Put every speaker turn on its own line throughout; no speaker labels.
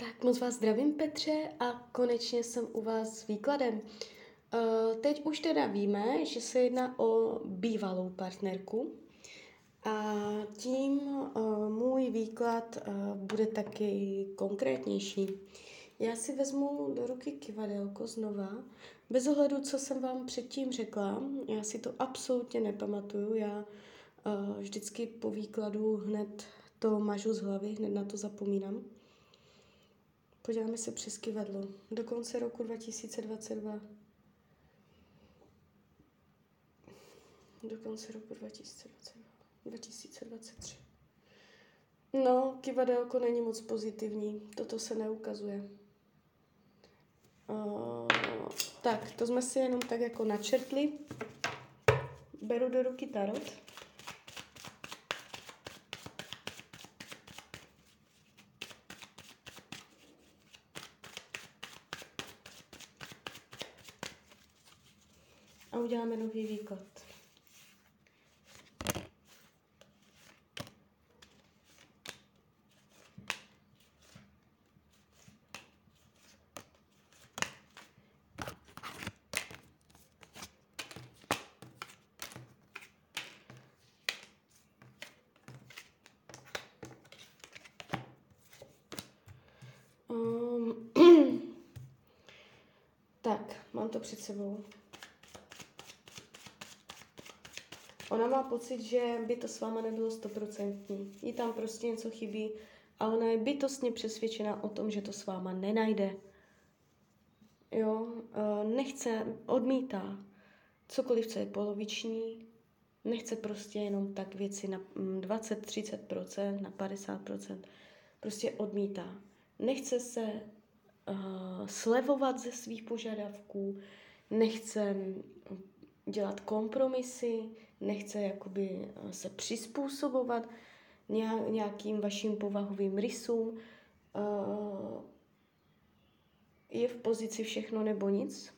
Tak moc vás zdravím, Petře, a konečně jsem u vás s výkladem. Uh, teď už teda víme, že se jedná o bývalou partnerku a tím uh, můj výklad uh, bude taky konkrétnější. Já si vezmu do ruky kivadelko znova, bez ohledu, co jsem vám předtím řekla, já si to absolutně nepamatuju, já vždycky po výkladu hned to mažu z hlavy, hned na to zapomínám. Podíváme se přes kivadlo. Do konce roku 2022. Do konce roku 2022. 2023. No, kivadelko není moc pozitivní. Toto se neukazuje. Uh, tak, to jsme si jenom tak jako načrtli. Beru do ruky tarot. A uděláme nový výklad. Um, tak, mám to před sebou. Ona má pocit, že by to s váma nebylo stoprocentní. Jí tam prostě něco chybí a ona je bytostně přesvědčená o tom, že to s váma nenajde. Jo, eh, nechce, odmítá cokoliv, co je poloviční, nechce prostě jenom tak věci na 20-30%, mm, na 50%, prostě odmítá. Nechce se uh, slevovat ze svých požadavků, nechce dělat kompromisy, nechce jakoby eh, se přizpůsobovat nějakým vašim povahovým rysům. Eh, je v pozici všechno nebo nic.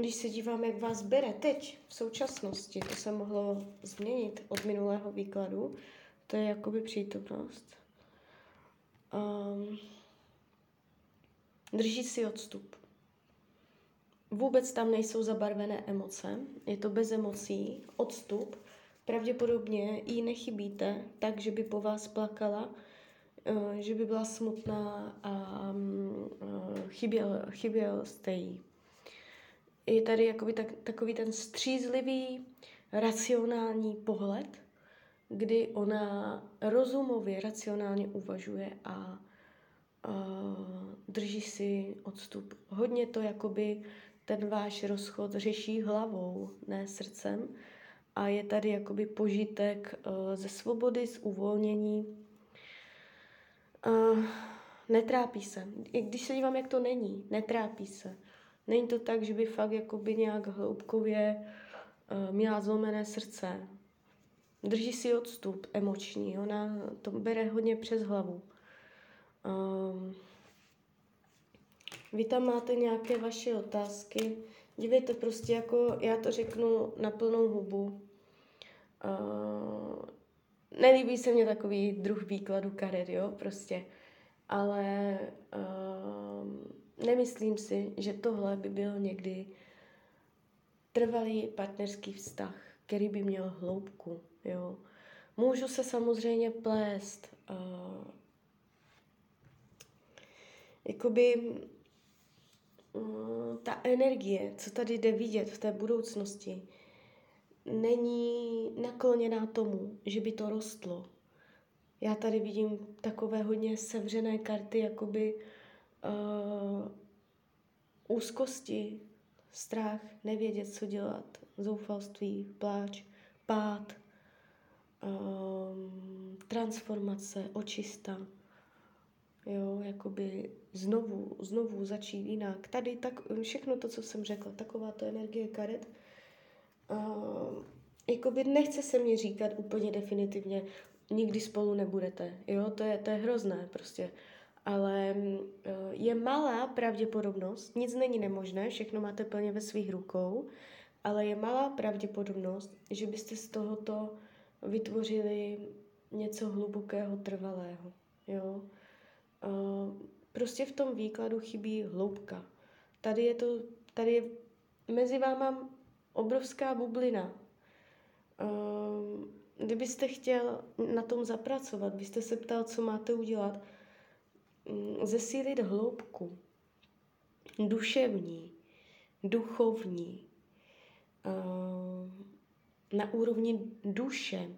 Když se dívám, jak vás bere teď, v současnosti, to se mohlo změnit od minulého výkladu, to je jakoby přítomnost. Um, drží si odstup. Vůbec tam nejsou zabarvené emoce, je to bez emocí, odstup. Pravděpodobně jí nechybíte tak, že by po vás plakala, eh, že by byla smutná a mm, eh, chyběl, chyběl jste jí. Je tady jakoby tak, takový ten střízlivý, racionální pohled, kdy ona rozumově, racionálně uvažuje a, a drží si odstup. Hodně to jakoby ten váš rozchod řeší hlavou, ne srdcem. A je tady jakoby požitek uh, ze svobody, z uvolnění. Uh, netrápí se. I když se dívám, jak to není, netrápí se. Není to tak, že by fakt jakoby nějak hloubkově uh, měla zlomené srdce. Drží si odstup emoční, ona to bere hodně přes hlavu. Um, vy tam máte nějaké vaše otázky. Dívejte prostě jako, já to řeknu na plnou hubu. Uh, nelíbí se mně takový druh výkladu karet, jo, prostě. Ale uh, nemyslím si, že tohle by byl někdy trvalý partnerský vztah, který by měl hloubku, jo. Můžu se samozřejmě plést. Uh, jakoby ta energie, co tady jde vidět v té budoucnosti, není nakloněná tomu, že by to rostlo. Já tady vidím takové hodně sevřené karty, jakoby uh, úzkosti, strach, nevědět, co dělat, zoufalství, pláč, pád, um, transformace, očista jo, jakoby znovu, znovu začít jinak. Tady tak, všechno to, co jsem řekla, taková to energie karet, uh, jakoby nechce se mi říkat úplně definitivně, nikdy spolu nebudete, jo, to je, to je hrozné prostě, ale uh, je malá pravděpodobnost, nic není nemožné, všechno máte plně ve svých rukou, ale je malá pravděpodobnost, že byste z tohoto vytvořili něco hlubokého, trvalého, jo. Uh, prostě v tom výkladu chybí hloubka. Tady je to, tady je mezi váma obrovská bublina. Uh, kdybyste chtěl na tom zapracovat, byste se ptal, co máte udělat, um, zesílit hloubku, duševní, duchovní, uh, na úrovni duše,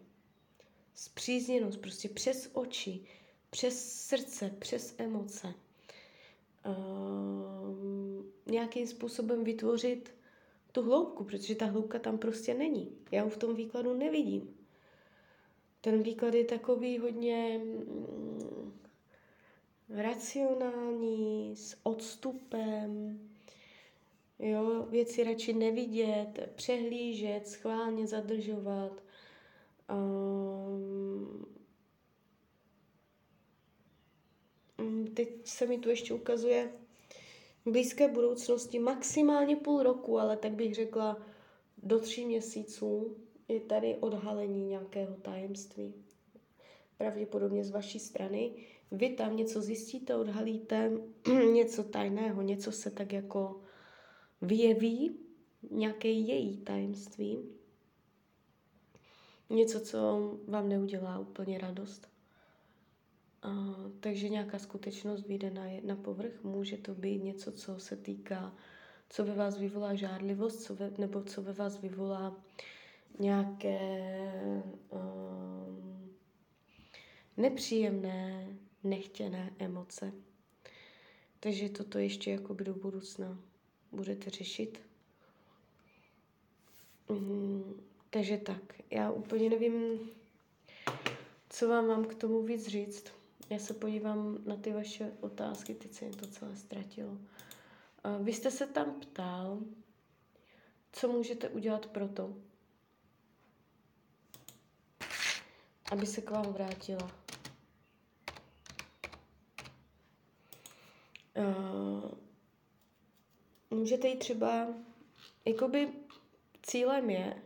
zpřízněnost, prostě přes oči, přes srdce, přes emoce. Uh, nějakým způsobem vytvořit tu hloubku, protože ta hloubka tam prostě není. Já ho v tom výkladu nevidím. Ten výklad je takový hodně mm, racionální, s odstupem, jo, věci radši nevidět, přehlížet, schválně zadržovat. Um, teď se mi tu ještě ukazuje v blízké budoucnosti maximálně půl roku, ale tak bych řekla do tří měsíců je tady odhalení nějakého tajemství. Pravděpodobně z vaší strany. Vy tam něco zjistíte, odhalíte, něco tajného, něco se tak jako vyjeví, nějaké její tajemství. Něco, co vám neudělá úplně radost. Takže nějaká skutečnost vyjde na, na povrch. Může to být něco, co se týká, co ve vás vyvolá žádlivost, co ve, nebo co ve vás vyvolá nějaké um, nepříjemné, nechtěné emoce. Takže toto ještě jako do budoucna budete řešit. Mm, takže tak, já úplně nevím, co vám mám k tomu víc říct. Já se podívám na ty vaše otázky, teď se to celé ztratilo. Vy jste se tam ptal, co můžete udělat pro to, aby se k vám vrátila. Můžete jít třeba, jakoby cílem je,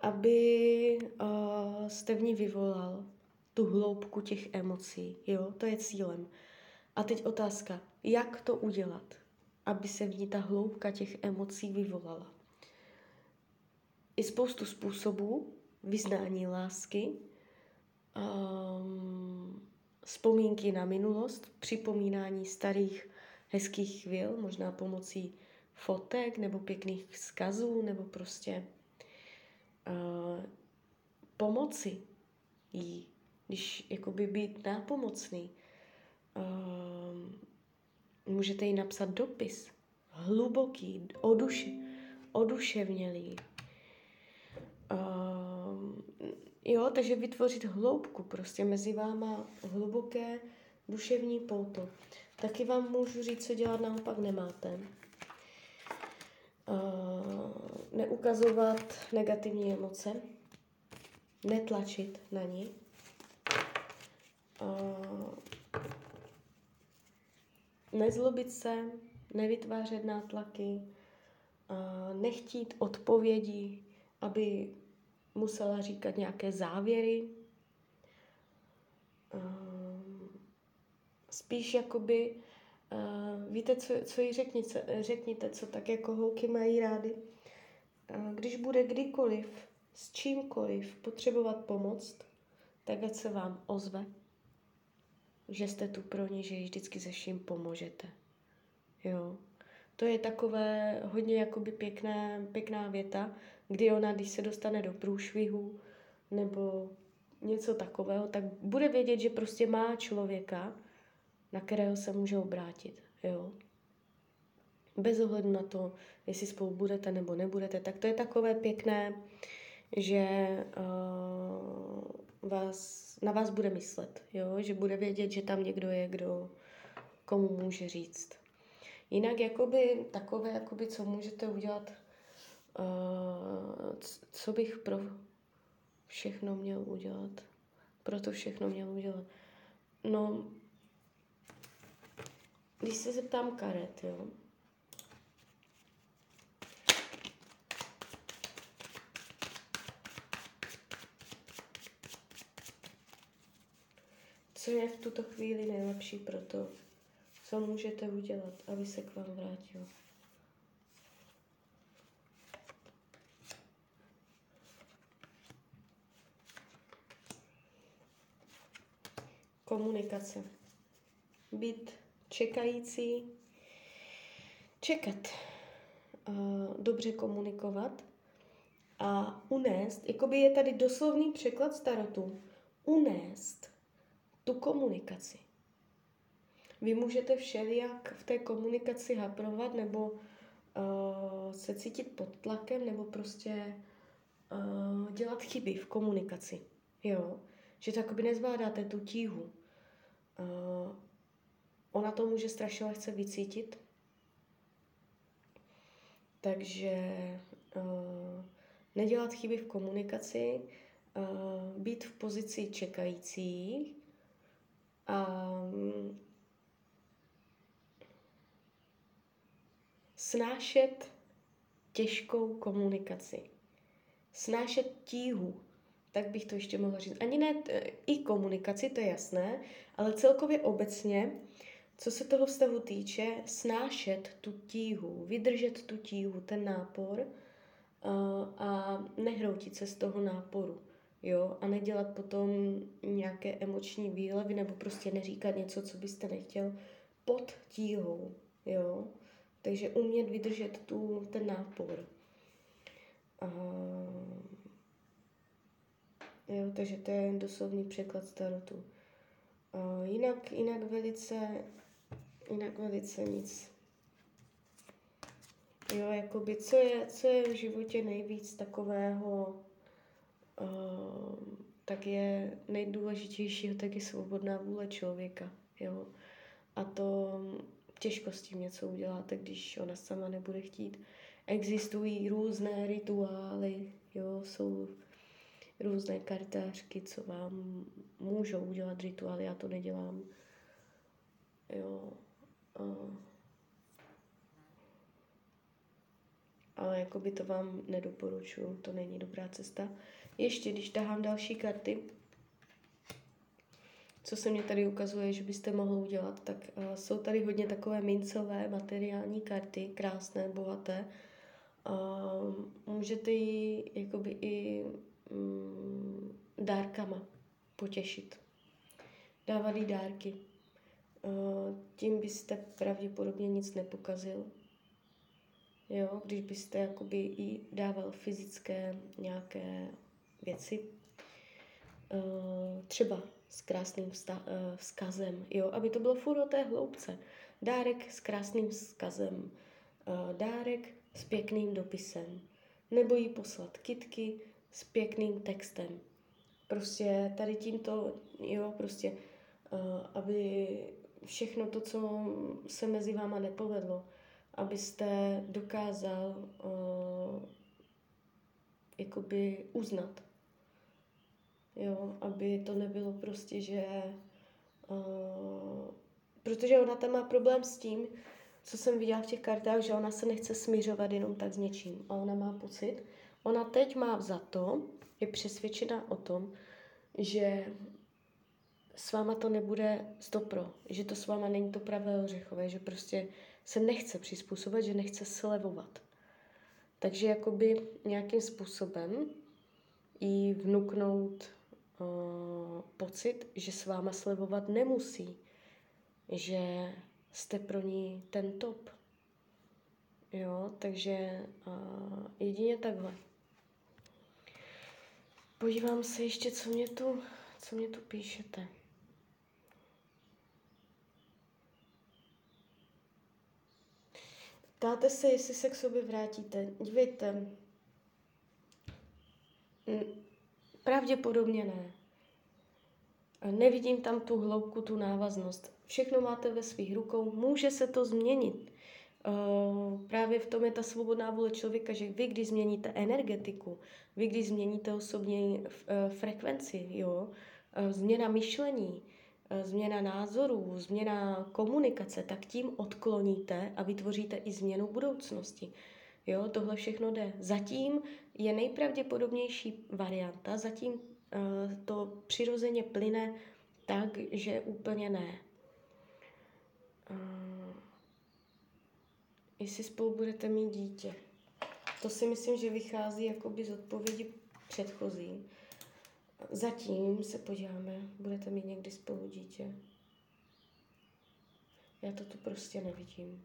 aby jste v ní vyvolal tu hloubku těch emocí. Jo, to je cílem. A teď otázka, jak to udělat, aby se v ní ta hloubka těch emocí vyvolala. I spoustu způsobů, vyznání lásky, um, vzpomínky na minulost, připomínání starých hezkých chvil, možná pomocí fotek nebo pěkných vzkazů, nebo prostě uh, pomoci jí když jakoby být nápomocný. Um, můžete jí napsat dopis, hluboký, oduši, oduševnělý. Um, jo, takže vytvořit hloubku prostě mezi váma hluboké duševní pouto. Taky vám můžu říct, co dělat naopak nemáte. Uh, neukazovat negativní emoce, netlačit na ní, nezlobit se, nevytvářet nátlaky, nechtít odpovědi, aby musela říkat nějaké závěry. Spíš jakoby, víte, co, co jí řekněte, řekněte, co tak jako holky mají rády. Když bude kdykoliv, s čímkoliv potřebovat pomoc, tak ať se vám ozve že jste tu pro ně, že jí vždycky se vším pomůžete. Jo. To je takové hodně jakoby pěkné, pěkná věta, kdy ona, když se dostane do průšvihu nebo něco takového, tak bude vědět, že prostě má člověka, na kterého se může obrátit. Jo. Bez ohledu na to, jestli spolu budete nebo nebudete, tak to je takové pěkné, že uh, vás, na vás bude myslet, jo? že bude vědět, že tam někdo je, kdo komu může říct. Jinak jakoby takové, jakoby, co můžete udělat, uh, co bych pro všechno měl udělat, pro to všechno měl udělat. No, když se zeptám karet, jo, co je v tuto chvíli nejlepší pro to, co můžete udělat, aby se k vám vrátil. Komunikace. Být čekající, čekat, dobře komunikovat a unést, jakoby je tady doslovný překlad starotu, unést tu komunikaci. Vy můžete všelijak v té komunikaci haprovat nebo uh, se cítit pod tlakem nebo prostě uh, dělat chyby v komunikaci. Jo? Že to jakoby nezvládáte tu tíhu. Uh, ona to může strašně lehce vycítit. Takže uh, nedělat chyby v komunikaci, uh, být v pozici čekající a um, snášet těžkou komunikaci. Snášet tíhu, tak bych to ještě mohla říct. Ani ne i komunikaci, to je jasné, ale celkově obecně, co se toho vztahu týče, snášet tu tíhu, vydržet tu tíhu, ten nápor a nehroutit se z toho náporu. Jo, a nedělat potom nějaké emoční výlevy nebo prostě neříkat něco, co byste nechtěl pod tíhou. Jo, takže umět vydržet tu, ten nápor. A, jo, takže to je doslovný překlad starotu. A jinak, jinak velice, jinak velice nic. Jo, jakoby, co je, co je v životě nejvíc takového, tak je nejdůležitějšího, tak je svobodná vůle člověka, jo. A to těžko s tím něco uděláte, když ona sama nebude chtít. Existují různé rituály, jo, jsou různé kartářky, co vám můžou udělat rituály, já to nedělám. Jo. Uh, ale jako by to vám nedoporučuju, to není dobrá cesta. Ještě, když tahám další karty, co se mě tady ukazuje, že byste mohli udělat, tak uh, jsou tady hodně takové mincové materiální karty, krásné, bohaté. Uh, můžete ji jakoby i um, dárkama potěšit. Dávat jí dárky. Uh, tím byste pravděpodobně nic nepokazil, Jo, když byste jakoby i dával fyzické nějaké věci, uh, třeba s krásným vsta- uh, vzkazem, jo, aby to bylo furt o té hloubce. Dárek s krásným vzkazem, uh, dárek s pěkným dopisem, nebo jí poslat kitky s pěkným textem. Prostě tady tímto, jo, prostě, aby všechno to, co se mezi váma nepovedlo, abyste dokázal uh, jakoby uznat. Jo, aby to nebylo prostě, že... Uh, protože ona tam má problém s tím, co jsem viděla v těch kartách, že ona se nechce smířovat jenom tak s něčím. A ona má pocit, ona teď má za to, je přesvědčena o tom, že s váma to nebude stopro, že to s váma není to pravé ořechové, že prostě se nechce přizpůsobit, že nechce slevovat. Takže jakoby nějakým způsobem jí vnuknout uh, pocit, že s váma slevovat nemusí, že jste pro ní ten top. Jo, takže uh, jedině takhle. Podívám se ještě, co mě tu, co mě tu píšete. Ptáte se, jestli se k sobě vrátíte. Dívejte, pravděpodobně ne. Nevidím tam tu hloubku, tu návaznost. Všechno máte ve svých rukou, může se to změnit. Uh, právě v tom je ta svobodná vůle člověka, že vy, když změníte energetiku, vy, když změníte osobní uh, frekvenci, jo, uh, změna myšlení, Eh, změna názorů, změna komunikace, tak tím odkloníte a vytvoříte i změnu budoucnosti. Jo, tohle všechno jde. Zatím je nejpravděpodobnější varianta, zatím uh, to přirozeně plyne tak, že úplně ne. Uh, jestli spolu budete mít dítě. To si myslím, že vychází jakoby z odpovědi předchozí. Zatím se podíváme, budete mít někdy spolu dítě. Já to tu prostě nevidím.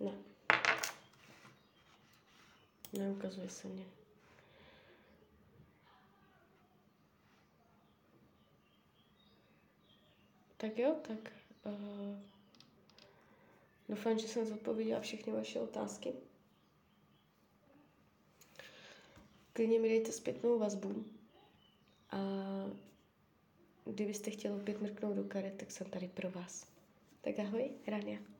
Ne. Neukazuje se mě. Tak jo, tak uh, doufám, že jsem zodpověděla všechny vaše otázky. Klidně mi dejte zpětnou vazbu a kdybyste chtěli opět mrknout do karet, tak jsem tady pro vás. Tak ahoj, Rania.